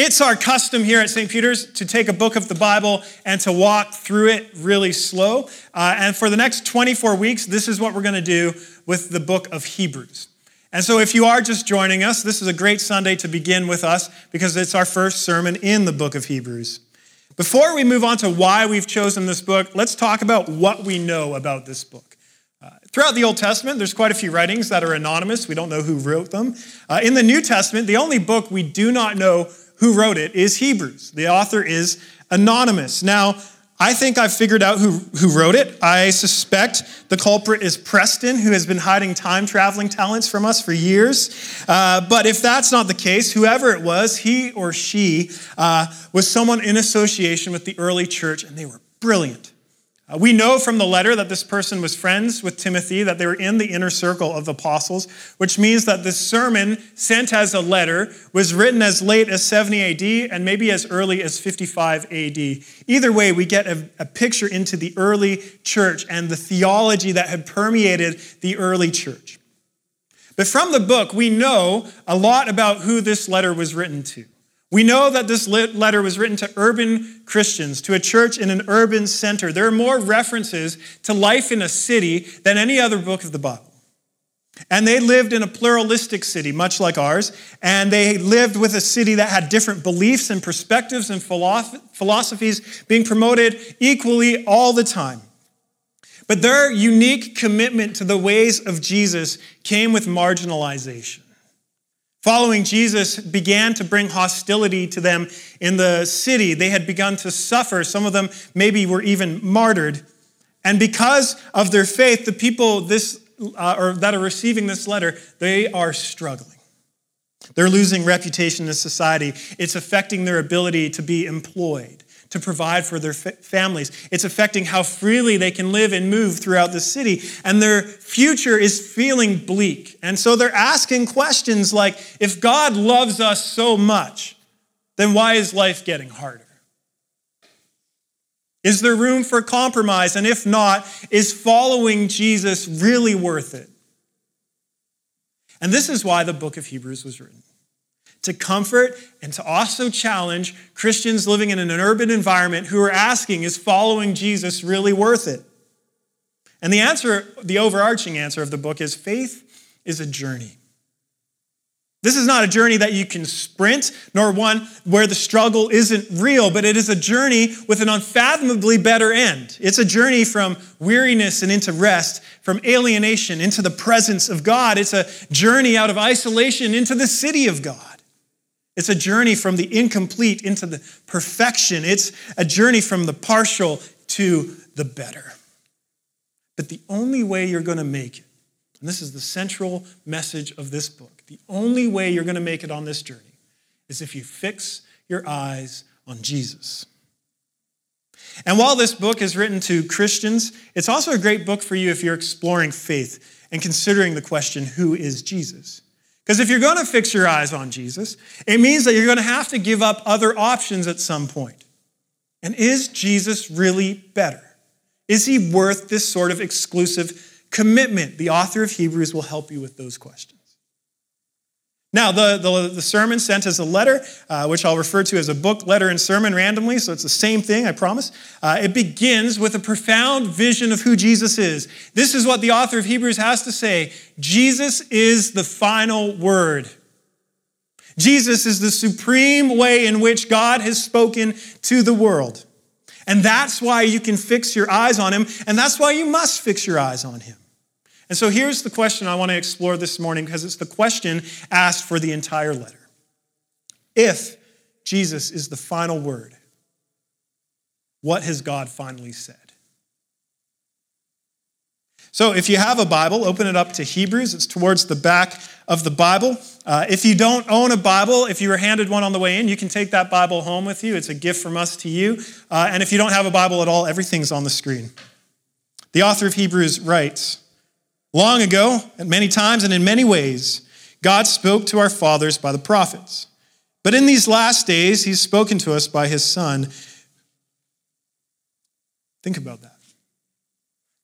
It's our custom here at St. Peter's to take a book of the Bible and to walk through it really slow. Uh, and for the next 24 weeks, this is what we're going to do with the book of Hebrews. And so, if you are just joining us, this is a great Sunday to begin with us because it's our first sermon in the book of Hebrews. Before we move on to why we've chosen this book, let's talk about what we know about this book. Uh, throughout the Old Testament, there's quite a few writings that are anonymous. We don't know who wrote them. Uh, in the New Testament, the only book we do not know who wrote it is Hebrews. The author is anonymous. Now, I think I've figured out who, who wrote it. I suspect the culprit is Preston, who has been hiding time traveling talents from us for years. Uh, but if that's not the case, whoever it was, he or she uh, was someone in association with the early church, and they were brilliant. Uh, we know from the letter that this person was friends with Timothy, that they were in the inner circle of apostles, which means that this sermon sent as a letter was written as late as 70 AD and maybe as early as 55 AD. Either way, we get a, a picture into the early church and the theology that had permeated the early church. But from the book, we know a lot about who this letter was written to. We know that this letter was written to urban Christians, to a church in an urban center. There are more references to life in a city than any other book of the Bible. And they lived in a pluralistic city, much like ours, and they lived with a city that had different beliefs and perspectives and philosophies being promoted equally all the time. But their unique commitment to the ways of Jesus came with marginalization. Following Jesus began to bring hostility to them in the city. They had begun to suffer. Some of them maybe were even martyred. And because of their faith, the people this, uh, or that are receiving this letter, they are struggling. They're losing reputation in society. It's affecting their ability to be employed to provide for their families. It's affecting how freely they can live and move throughout the city. And their future is feeling bleak. And so they're asking questions like if God loves us so much, then why is life getting harder? Is there room for compromise? And if not, is following Jesus really worth it? And this is why the book of Hebrews was written to comfort and to also challenge Christians living in an urban environment who are asking, is following Jesus really worth it? And the answer, the overarching answer of the book is faith is a journey. This is not a journey that you can sprint, nor one where the struggle isn't real, but it is a journey with an unfathomably better end. It's a journey from weariness and into rest, from alienation into the presence of God. It's a journey out of isolation into the city of God. It's a journey from the incomplete into the perfection. It's a journey from the partial to the better. But the only way you're going to make it, and this is the central message of this book, the only way you're going to make it on this journey is if you fix your eyes on Jesus. And while this book is written to Christians, it's also a great book for you if you're exploring faith and considering the question who is Jesus? Because if you're going to fix your eyes on Jesus, it means that you're going to have to give up other options at some point. And is Jesus really better? Is he worth this sort of exclusive commitment? The author of Hebrews will help you with those questions. Now, the, the, the, sermon sent as a letter, uh, which I'll refer to as a book, letter, and sermon randomly, so it's the same thing, I promise. Uh, it begins with a profound vision of who Jesus is. This is what the author of Hebrews has to say Jesus is the final word. Jesus is the supreme way in which God has spoken to the world. And that's why you can fix your eyes on him, and that's why you must fix your eyes on him. And so here's the question I want to explore this morning because it's the question asked for the entire letter. If Jesus is the final word, what has God finally said? So, if you have a Bible, open it up to Hebrews. It's towards the back of the Bible. Uh, if you don't own a Bible, if you were handed one on the way in, you can take that Bible home with you. It's a gift from us to you. Uh, and if you don't have a Bible at all, everything's on the screen. The author of Hebrews writes, Long ago, at many times and in many ways, God spoke to our fathers by the prophets. But in these last days, He's spoken to us by His Son. Think about that.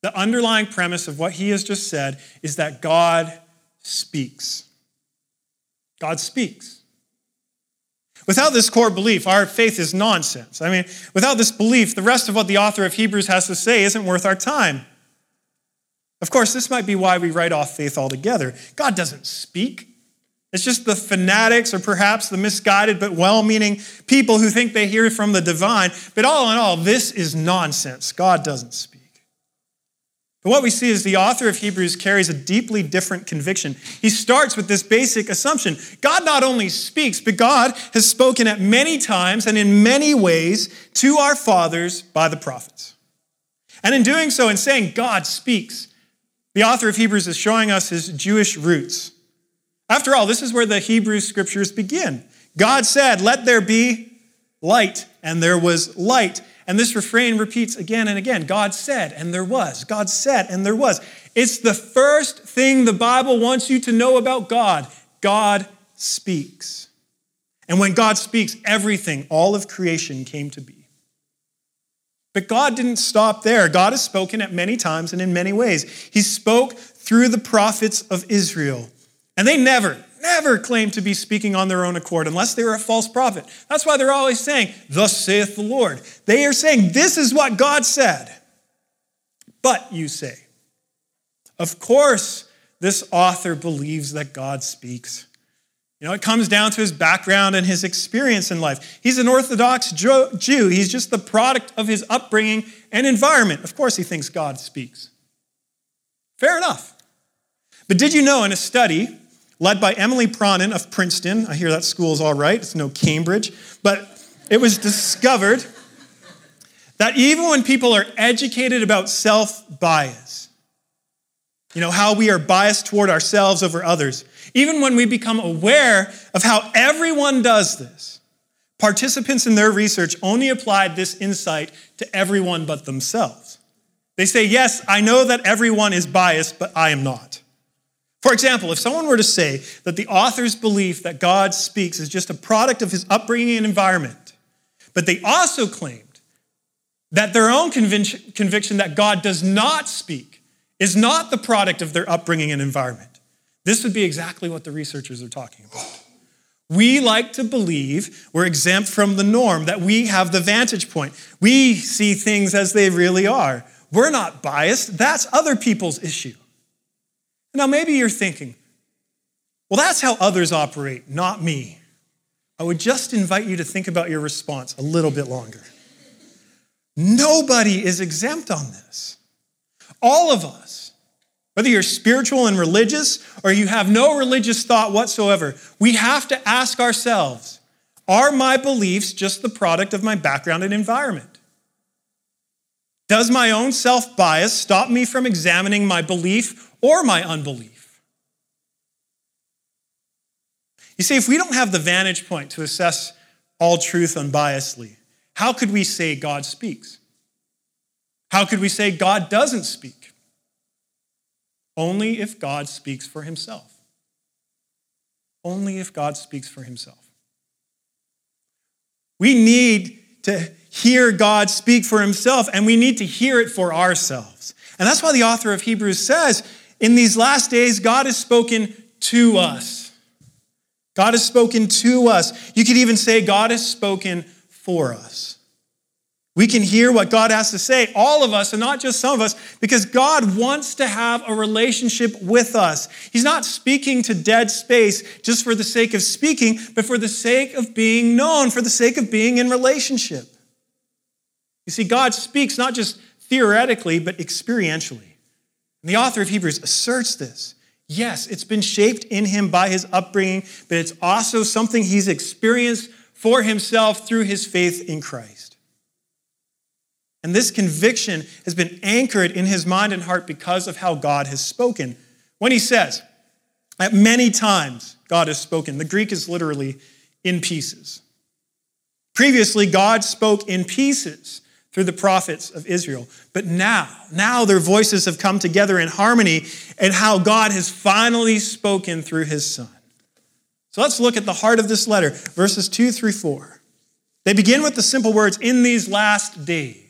The underlying premise of what He has just said is that God speaks. God speaks. Without this core belief, our faith is nonsense. I mean, without this belief, the rest of what the author of Hebrews has to say isn't worth our time. Of course, this might be why we write off faith altogether. God doesn't speak. It's just the fanatics or perhaps the misguided but well meaning people who think they hear from the divine. But all in all, this is nonsense. God doesn't speak. But what we see is the author of Hebrews carries a deeply different conviction. He starts with this basic assumption God not only speaks, but God has spoken at many times and in many ways to our fathers by the prophets. And in doing so, in saying God speaks, the author of Hebrews is showing us his Jewish roots. After all, this is where the Hebrew scriptures begin. God said, Let there be light, and there was light. And this refrain repeats again and again God said, and there was. God said, and there was. It's the first thing the Bible wants you to know about God. God speaks. And when God speaks, everything, all of creation came to be. But God didn't stop there. God has spoken at many times and in many ways. He spoke through the prophets of Israel. And they never, never claim to be speaking on their own accord unless they were a false prophet. That's why they're always saying, Thus saith the Lord. They are saying, This is what God said. But you say, Of course, this author believes that God speaks. You know, it comes down to his background and his experience in life. He's an Orthodox Jew. He's just the product of his upbringing and environment. Of course, he thinks God speaks. Fair enough. But did you know in a study led by Emily Pronin of Princeton. I hear that school's all right, it's no Cambridge. But it was discovered that even when people are educated about self bias, you know, how we are biased toward ourselves over others, even when we become aware of how everyone does this, participants in their research only applied this insight to everyone but themselves. They say, Yes, I know that everyone is biased, but I am not. For example, if someone were to say that the author's belief that God speaks is just a product of his upbringing and environment, but they also claimed that their own conviction that God does not speak is not the product of their upbringing and environment, this would be exactly what the researchers are talking about. We like to believe we're exempt from the norm, that we have the vantage point. We see things as they really are. We're not biased, that's other people's issue. Now, maybe you're thinking, well, that's how others operate, not me. I would just invite you to think about your response a little bit longer. Nobody is exempt on this. All of us, whether you're spiritual and religious or you have no religious thought whatsoever, we have to ask ourselves are my beliefs just the product of my background and environment? Does my own self bias stop me from examining my belief or my unbelief. You see, if we don't have the vantage point to assess all truth unbiasedly, how could we say God speaks? How could we say God doesn't speak? Only if God speaks for himself. Only if God speaks for himself. We need to hear God speak for himself, and we need to hear it for ourselves. And that's why the author of Hebrews says in these last days, God has spoken to us. God has spoken to us. You could even say God has spoken for us. We can hear what God has to say, all of us, and not just some of us, because God wants to have a relationship with us. He's not speaking to dead space just for the sake of speaking, but for the sake of being known, for the sake of being in relationship. You see, God speaks not just theoretically, but experientially. And the author of Hebrews asserts this. Yes, it's been shaped in him by his upbringing, but it's also something he's experienced for himself through his faith in Christ. And this conviction has been anchored in his mind and heart because of how God has spoken. When he says, at many times God has spoken, the Greek is literally in pieces. Previously, God spoke in pieces through the prophets of Israel. But now, now their voices have come together in harmony and how God has finally spoken through his son. So let's look at the heart of this letter, verses 2 through 4. They begin with the simple words, in these last days.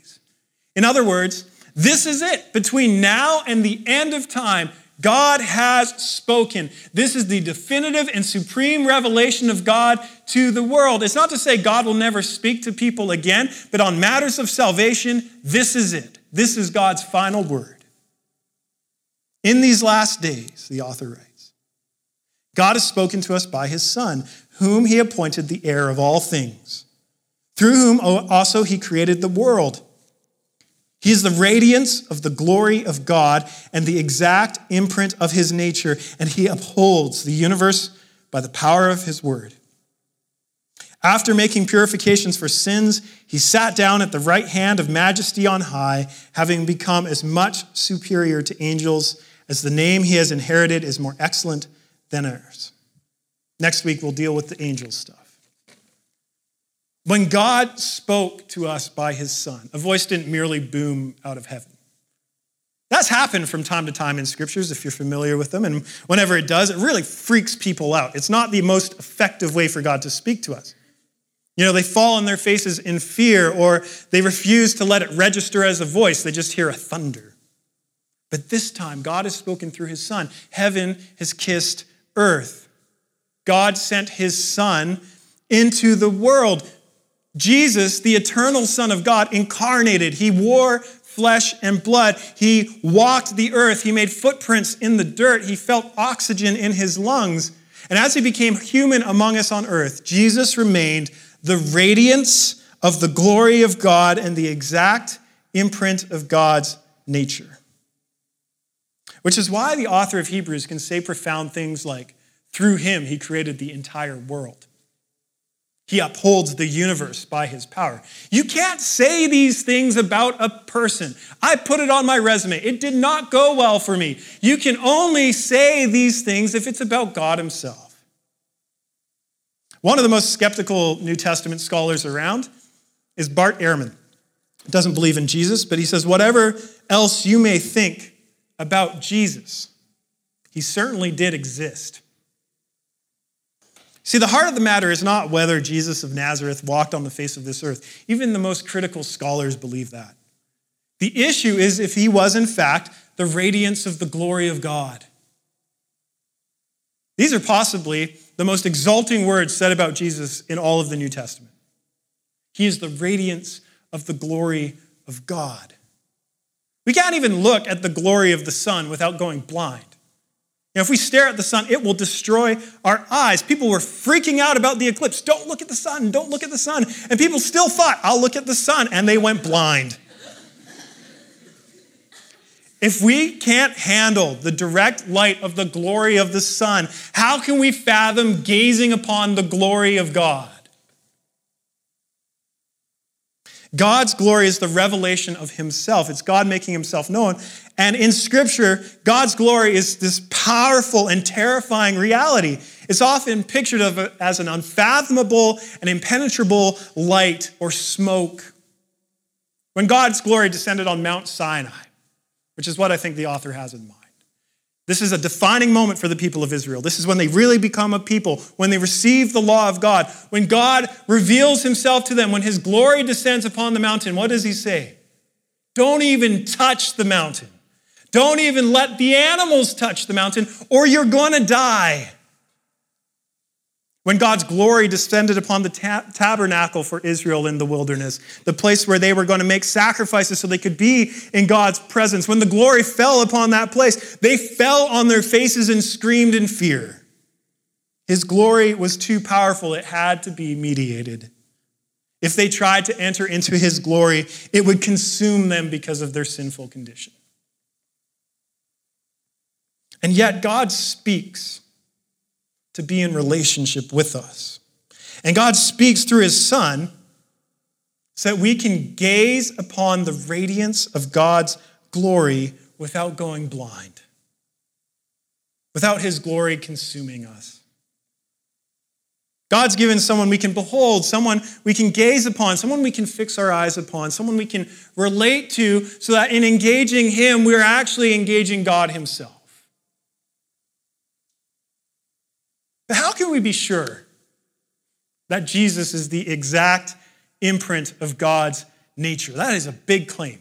In other words, this is it. Between now and the end of time, God has spoken. This is the definitive and supreme revelation of God to the world. It's not to say God will never speak to people again, but on matters of salvation, this is it. This is God's final word. In these last days, the author writes, God has spoken to us by his Son, whom he appointed the heir of all things, through whom also he created the world. He is the radiance of the glory of God and the exact imprint of his nature, and he upholds the universe by the power of his word. After making purifications for sins, he sat down at the right hand of majesty on high, having become as much superior to angels as the name he has inherited is more excellent than ours. Next week, we'll deal with the angel stuff. When God spoke to us by his son, a voice didn't merely boom out of heaven. That's happened from time to time in scriptures if you're familiar with them. And whenever it does, it really freaks people out. It's not the most effective way for God to speak to us. You know, they fall on their faces in fear or they refuse to let it register as a voice. They just hear a thunder. But this time, God has spoken through his son. Heaven has kissed earth. God sent his son into the world Jesus, the eternal Son of God, incarnated. He wore flesh and blood. He walked the earth. He made footprints in the dirt. He felt oxygen in his lungs. And as he became human among us on earth, Jesus remained the radiance of the glory of God and the exact imprint of God's nature. Which is why the author of Hebrews can say profound things like, through him, he created the entire world. He upholds the universe by his power. You can't say these things about a person. I put it on my resume. It did not go well for me. You can only say these things if it's about God himself. One of the most skeptical New Testament scholars around is Bart Ehrman. Doesn't believe in Jesus, but he says, whatever else you may think about Jesus, he certainly did exist. See, the heart of the matter is not whether Jesus of Nazareth walked on the face of this earth. Even the most critical scholars believe that. The issue is if he was, in fact, the radiance of the glory of God. These are possibly the most exalting words said about Jesus in all of the New Testament. He is the radiance of the glory of God. We can't even look at the glory of the sun without going blind. You know, if we stare at the sun, it will destroy our eyes. People were freaking out about the eclipse. Don't look at the sun, don't look at the sun. And people still thought, I'll look at the sun, and they went blind. If we can't handle the direct light of the glory of the sun, how can we fathom gazing upon the glory of God? God's glory is the revelation of himself. It's God making himself known. And in scripture, God's glory is this powerful and terrifying reality. It's often pictured of as an unfathomable and impenetrable light or smoke. When God's glory descended on Mount Sinai, which is what I think the author has in mind. This is a defining moment for the people of Israel. This is when they really become a people, when they receive the law of God, when God reveals himself to them, when his glory descends upon the mountain. What does he say? Don't even touch the mountain. Don't even let the animals touch the mountain, or you're going to die. When God's glory descended upon the ta- tabernacle for Israel in the wilderness, the place where they were going to make sacrifices so they could be in God's presence, when the glory fell upon that place, they fell on their faces and screamed in fear. His glory was too powerful, it had to be mediated. If they tried to enter into his glory, it would consume them because of their sinful condition. And yet, God speaks to be in relationship with us. And God speaks through his Son so that we can gaze upon the radiance of God's glory without going blind, without his glory consuming us. God's given someone we can behold, someone we can gaze upon, someone we can fix our eyes upon, someone we can relate to, so that in engaging Him, we're actually engaging God Himself. But how can we be sure that Jesus is the exact imprint of God's nature? That is a big claim.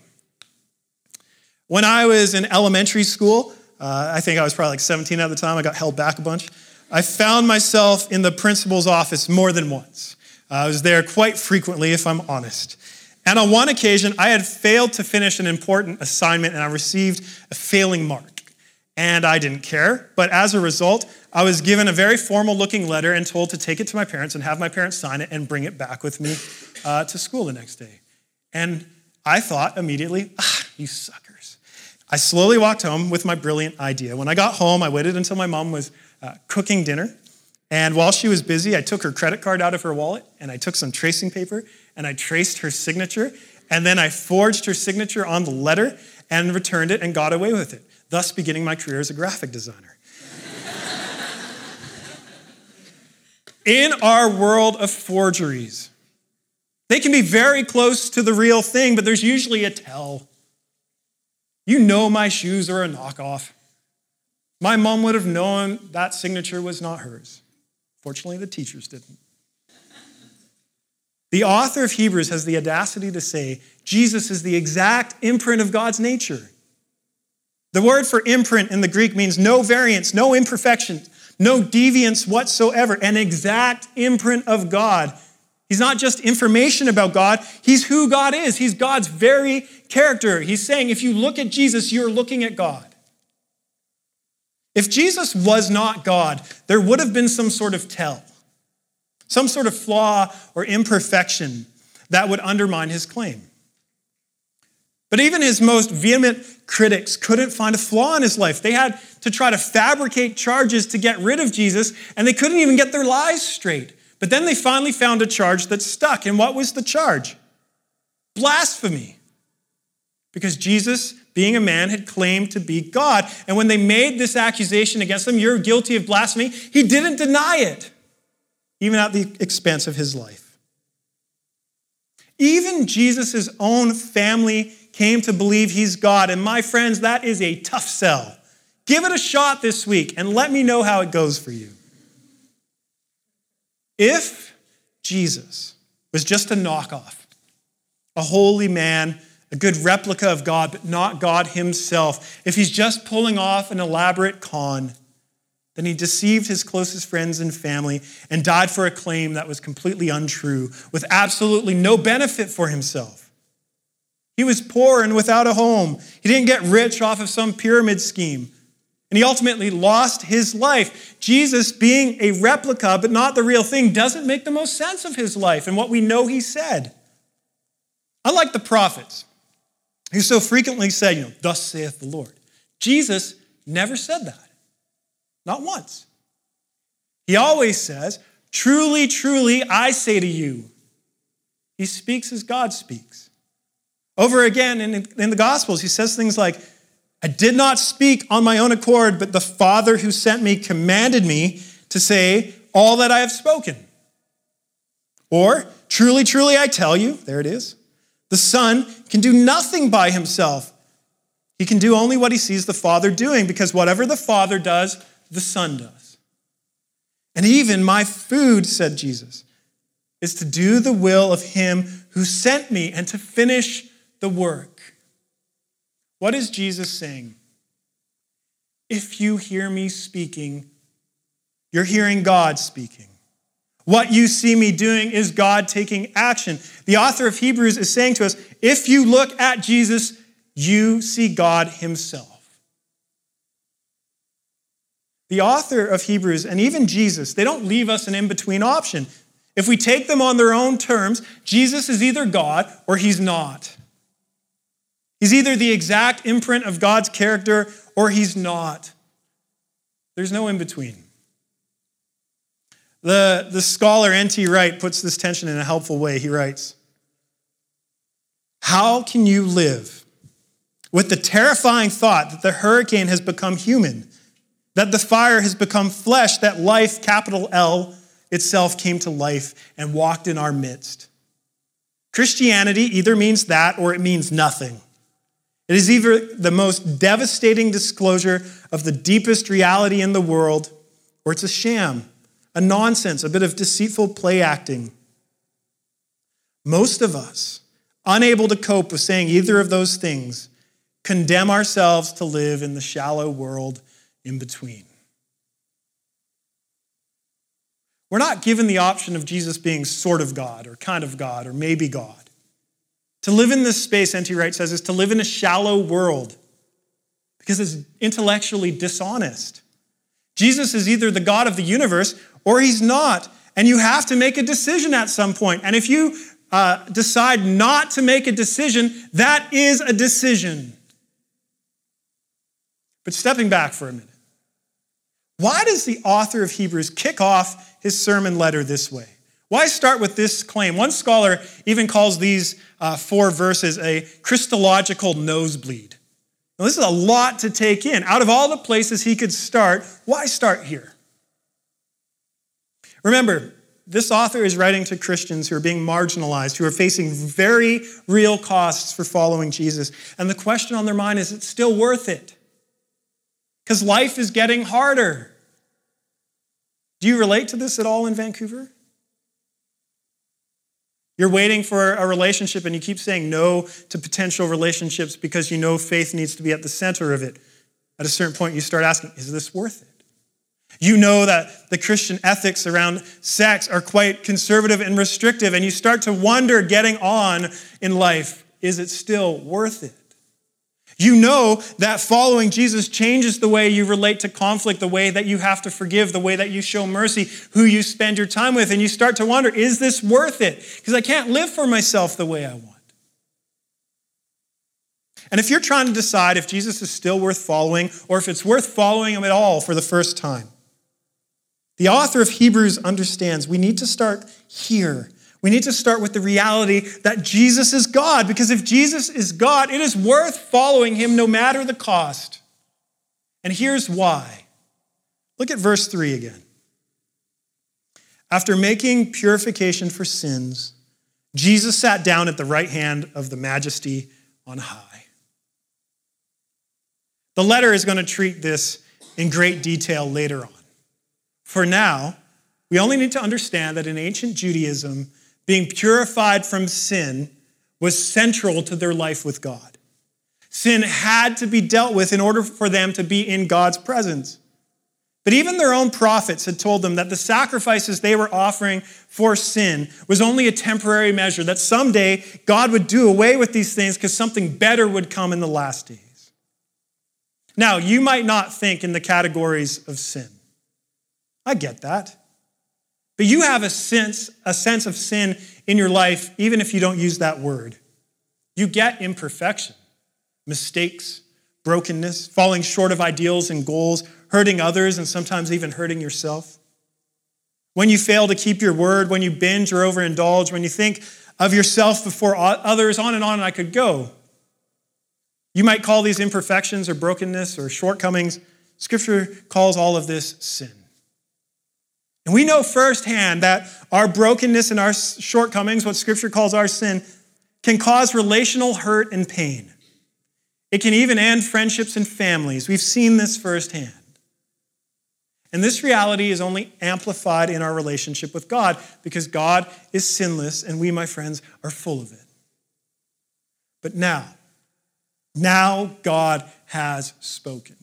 When I was in elementary school, uh, I think I was probably like 17 at the time. I got held back a bunch. I found myself in the principal's office more than once. Uh, I was there quite frequently, if I'm honest. And on one occasion, I had failed to finish an important assignment and I received a failing mark. And I didn't care, but as a result, I was given a very formal looking letter and told to take it to my parents and have my parents sign it and bring it back with me uh, to school the next day. And I thought immediately, ah, you suckers. I slowly walked home with my brilliant idea. When I got home, I waited until my mom was uh, cooking dinner. And while she was busy, I took her credit card out of her wallet and I took some tracing paper and I traced her signature. And then I forged her signature on the letter and returned it and got away with it, thus beginning my career as a graphic designer. In our world of forgeries. They can be very close to the real thing, but there's usually a tell. You know my shoes are a knockoff. My mom would have known that signature was not hers. Fortunately, the teachers didn't. The author of Hebrews has the audacity to say Jesus is the exact imprint of God's nature. The word for imprint in the Greek means no variance, no imperfections, no deviance whatsoever, an exact imprint of God. He's not just information about God, he's who God is. He's God's very character. He's saying if you look at Jesus, you're looking at God. If Jesus was not God, there would have been some sort of tell, some sort of flaw or imperfection that would undermine his claim. But even his most vehement critics couldn't find a flaw in his life. They had to try to fabricate charges to get rid of Jesus, and they couldn't even get their lies straight. But then they finally found a charge that stuck. And what was the charge? Blasphemy. Because Jesus, being a man, had claimed to be God. And when they made this accusation against him, you're guilty of blasphemy, he didn't deny it, even at the expense of his life. Even Jesus' own family came to believe he's God. And my friends, that is a tough sell. Give it a shot this week and let me know how it goes for you. If Jesus was just a knockoff, a holy man, a good replica of God, but not God himself, if he's just pulling off an elaborate con, then he deceived his closest friends and family and died for a claim that was completely untrue, with absolutely no benefit for himself. He was poor and without a home. He didn't get rich off of some pyramid scheme. And he ultimately lost his life. Jesus, being a replica but not the real thing, doesn't make the most sense of his life and what we know he said. Unlike the prophets, who so frequently said, you know, thus saith the Lord, Jesus never said that. Not once. He always says, Truly, truly, I say to you. He speaks as God speaks. Over again in, in the Gospels, he says things like, I did not speak on my own accord, but the Father who sent me commanded me to say all that I have spoken. Or, truly, truly, I tell you, there it is, the Son can do nothing by himself. He can do only what he sees the Father doing, because whatever the Father does, the Son does. And even my food, said Jesus, is to do the will of him who sent me and to finish the work. What is Jesus saying? If you hear me speaking, you're hearing God speaking. What you see me doing is God taking action. The author of Hebrews is saying to us if you look at Jesus, you see God Himself. The author of Hebrews and even Jesus, they don't leave us an in between option. If we take them on their own terms, Jesus is either God or He's not. He's either the exact imprint of God's character or he's not. There's no in between. The, the scholar N.T. Wright puts this tension in a helpful way. He writes How can you live with the terrifying thought that the hurricane has become human, that the fire has become flesh, that life, capital L, itself came to life and walked in our midst? Christianity either means that or it means nothing. It is either the most devastating disclosure of the deepest reality in the world, or it's a sham, a nonsense, a bit of deceitful play acting. Most of us, unable to cope with saying either of those things, condemn ourselves to live in the shallow world in between. We're not given the option of Jesus being sort of God or kind of God or maybe God. To live in this space, N.T. Wright says, is to live in a shallow world because it's intellectually dishonest. Jesus is either the God of the universe or he's not. And you have to make a decision at some point. And if you uh, decide not to make a decision, that is a decision. But stepping back for a minute, why does the author of Hebrews kick off his sermon letter this way? Why start with this claim? One scholar even calls these uh, four verses a Christological nosebleed. Now, this is a lot to take in. Out of all the places he could start, why start here? Remember, this author is writing to Christians who are being marginalized, who are facing very real costs for following Jesus. And the question on their mind is, it's still worth it? Because life is getting harder. Do you relate to this at all in Vancouver? You're waiting for a relationship and you keep saying no to potential relationships because you know faith needs to be at the center of it. At a certain point, you start asking, is this worth it? You know that the Christian ethics around sex are quite conservative and restrictive, and you start to wonder getting on in life, is it still worth it? You know that following Jesus changes the way you relate to conflict, the way that you have to forgive, the way that you show mercy, who you spend your time with, and you start to wonder, is this worth it? Because I can't live for myself the way I want. And if you're trying to decide if Jesus is still worth following or if it's worth following him at all for the first time, the author of Hebrews understands we need to start here we need to start with the reality that Jesus is God, because if Jesus is God, it is worth following him no matter the cost. And here's why. Look at verse 3 again. After making purification for sins, Jesus sat down at the right hand of the majesty on high. The letter is going to treat this in great detail later on. For now, we only need to understand that in ancient Judaism, being purified from sin was central to their life with God. Sin had to be dealt with in order for them to be in God's presence. But even their own prophets had told them that the sacrifices they were offering for sin was only a temporary measure, that someday God would do away with these things because something better would come in the last days. Now, you might not think in the categories of sin. I get that. But you have a sense, a sense of sin in your life, even if you don't use that word. You get imperfection, mistakes, brokenness, falling short of ideals and goals, hurting others, and sometimes even hurting yourself. When you fail to keep your word, when you binge or overindulge, when you think of yourself before others, on and on and I could go. You might call these imperfections or brokenness or shortcomings. Scripture calls all of this sin. And we know firsthand that our brokenness and our shortcomings, what Scripture calls our sin, can cause relational hurt and pain. It can even end friendships and families. We've seen this firsthand. And this reality is only amplified in our relationship with God because God is sinless and we, my friends, are full of it. But now, now God has spoken.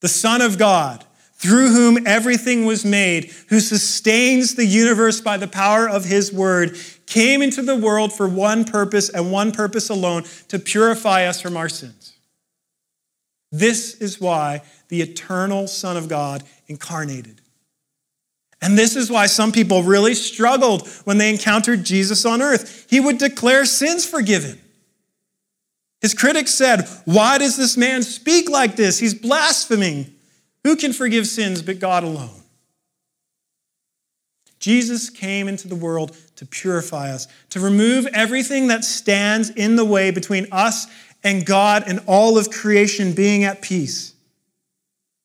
The Son of God through whom everything was made, who sustains the universe by the power of his word, came into the world for one purpose and one purpose alone to purify us from our sins. This is why the eternal Son of God incarnated. And this is why some people really struggled when they encountered Jesus on earth. He would declare sins forgiven. His critics said, Why does this man speak like this? He's blaspheming. Who can forgive sins but God alone? Jesus came into the world to purify us, to remove everything that stands in the way between us and God and all of creation being at peace.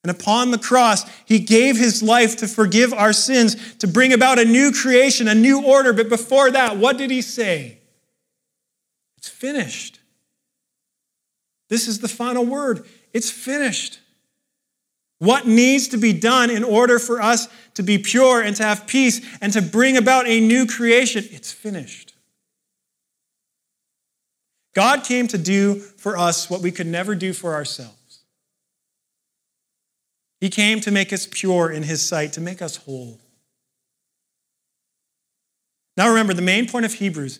And upon the cross, he gave his life to forgive our sins, to bring about a new creation, a new order. But before that, what did he say? It's finished. This is the final word. It's finished. What needs to be done in order for us to be pure and to have peace and to bring about a new creation? It's finished. God came to do for us what we could never do for ourselves. He came to make us pure in His sight, to make us whole. Now remember, the main point of Hebrews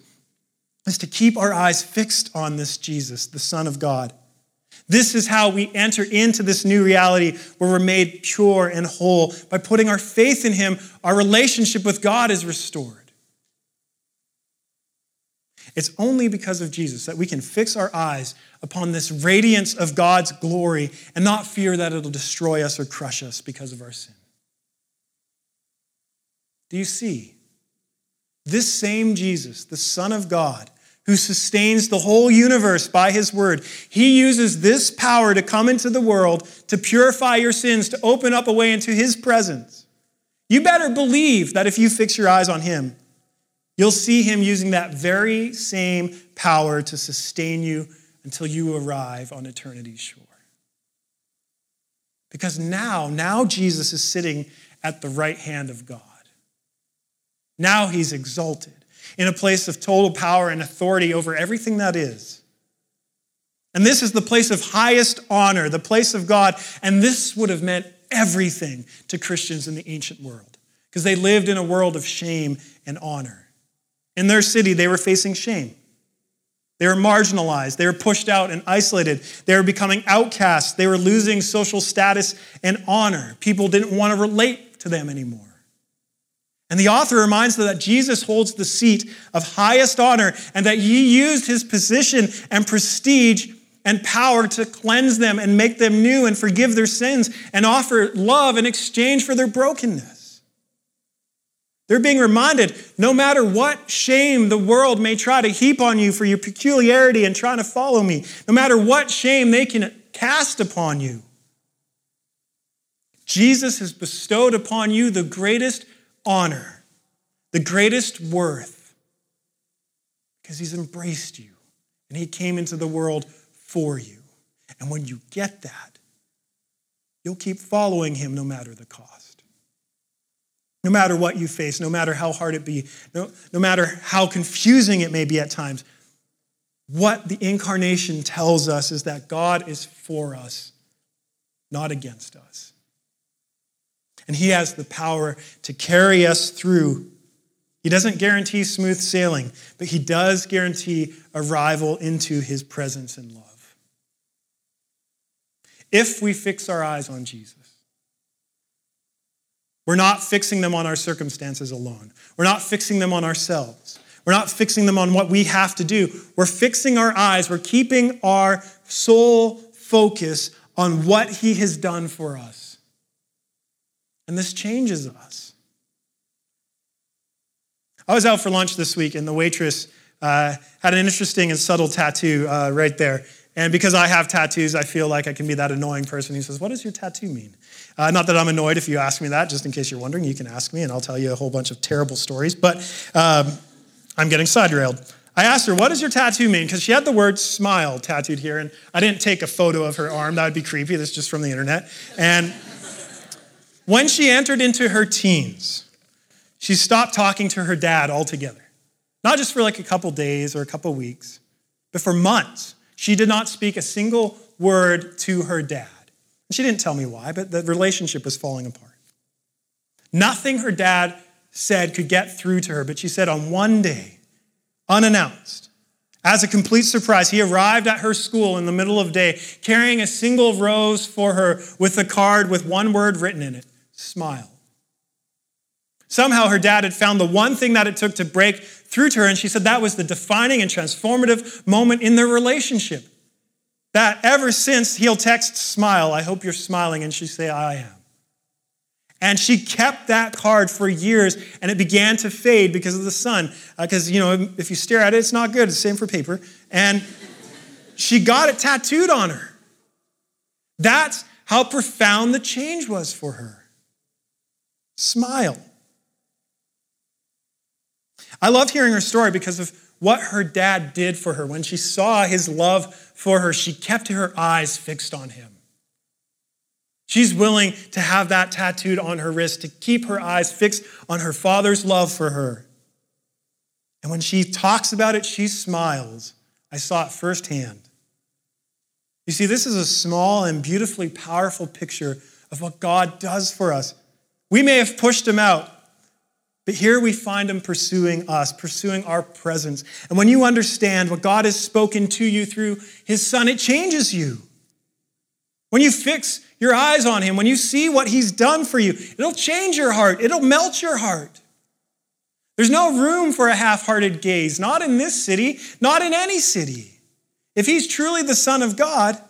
is to keep our eyes fixed on this Jesus, the Son of God. This is how we enter into this new reality where we're made pure and whole. By putting our faith in Him, our relationship with God is restored. It's only because of Jesus that we can fix our eyes upon this radiance of God's glory and not fear that it'll destroy us or crush us because of our sin. Do you see? This same Jesus, the Son of God, who sustains the whole universe by his word. He uses this power to come into the world to purify your sins, to open up a way into his presence. You better believe that if you fix your eyes on him, you'll see him using that very same power to sustain you until you arrive on eternity's shore. Because now, now Jesus is sitting at the right hand of God. Now he's exalted in a place of total power and authority over everything that is. And this is the place of highest honor, the place of God. And this would have meant everything to Christians in the ancient world because they lived in a world of shame and honor. In their city, they were facing shame. They were marginalized. They were pushed out and isolated. They were becoming outcasts. They were losing social status and honor. People didn't want to relate to them anymore. And the author reminds them that Jesus holds the seat of highest honor and that he used his position and prestige and power to cleanse them and make them new and forgive their sins and offer love in exchange for their brokenness. They're being reminded no matter what shame the world may try to heap on you for your peculiarity and trying to follow me, no matter what shame they can cast upon you, Jesus has bestowed upon you the greatest honor, the greatest worth, because he's embraced you and he came into the world for you. And when you get that, you'll keep following him no matter the cost. No matter what you face, no matter how hard it be, no, no matter how confusing it may be at times, what the incarnation tells us is that God is for us, not against us. And He has the power to carry us through. He doesn't guarantee smooth sailing, but He does guarantee arrival into His presence and love. If we fix our eyes on Jesus, we're not fixing them on our circumstances alone. We're not fixing them on ourselves. We're not fixing them on what we have to do. We're fixing our eyes. We're keeping our sole focus on what He has done for us. And this changes us. I was out for lunch this week, and the waitress uh, had an interesting and subtle tattoo uh, right there. And because I have tattoos, I feel like I can be that annoying person who says, What does your tattoo mean? Uh, not that I'm annoyed if you ask me that, just in case you're wondering, you can ask me and I'll tell you a whole bunch of terrible stories. But um, I'm getting side railed. I asked her, What does your tattoo mean? Because she had the word smile tattooed here, and I didn't take a photo of her arm. That would be creepy. That's just from the internet. And when she entered into her teens, she stopped talking to her dad altogether. Not just for like a couple days or a couple weeks, but for months. She did not speak a single word to her dad. She didn't tell me why, but the relationship was falling apart. Nothing her dad said could get through to her, but she said on one day, unannounced, as a complete surprise, he arrived at her school in the middle of day carrying a single rose for her with a card with one word written in it smile. Somehow her dad had found the one thing that it took to break through to her, and she said that was the defining and transformative moment in their relationship. That ever since he'll text, smile, I hope you're smiling, and she say, I am. And she kept that card for years, and it began to fade because of the sun. Because, uh, you know, if you stare at it, it's not good. It's the same for paper. And she got it tattooed on her. That's how profound the change was for her smile. I love hearing her story because of what her dad did for her. When she saw his love for her, she kept her eyes fixed on him. She's willing to have that tattooed on her wrist to keep her eyes fixed on her father's love for her. And when she talks about it, she smiles. I saw it firsthand. You see, this is a small and beautifully powerful picture of what God does for us. We may have pushed him out, but here we find him pursuing us, pursuing our presence. And when you understand what God has spoken to you through his son, it changes you. When you fix your eyes on him, when you see what he's done for you, it'll change your heart, it'll melt your heart. There's no room for a half hearted gaze, not in this city, not in any city. If he's truly the Son of God,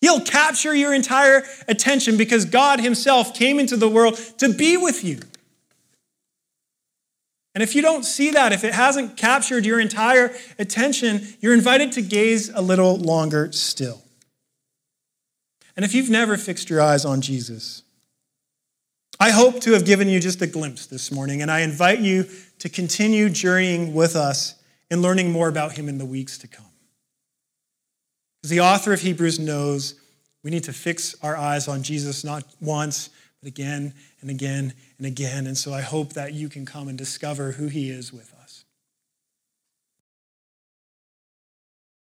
he'll capture your entire attention because God himself came into the world to be with you. And if you don't see that, if it hasn't captured your entire attention, you're invited to gaze a little longer still. And if you've never fixed your eyes on Jesus, I hope to have given you just a glimpse this morning, and I invite you to continue journeying with us and learning more about him in the weeks to come. Because the author of Hebrews knows we need to fix our eyes on Jesus not once, but again and again and again. And so I hope that you can come and discover who he is with us.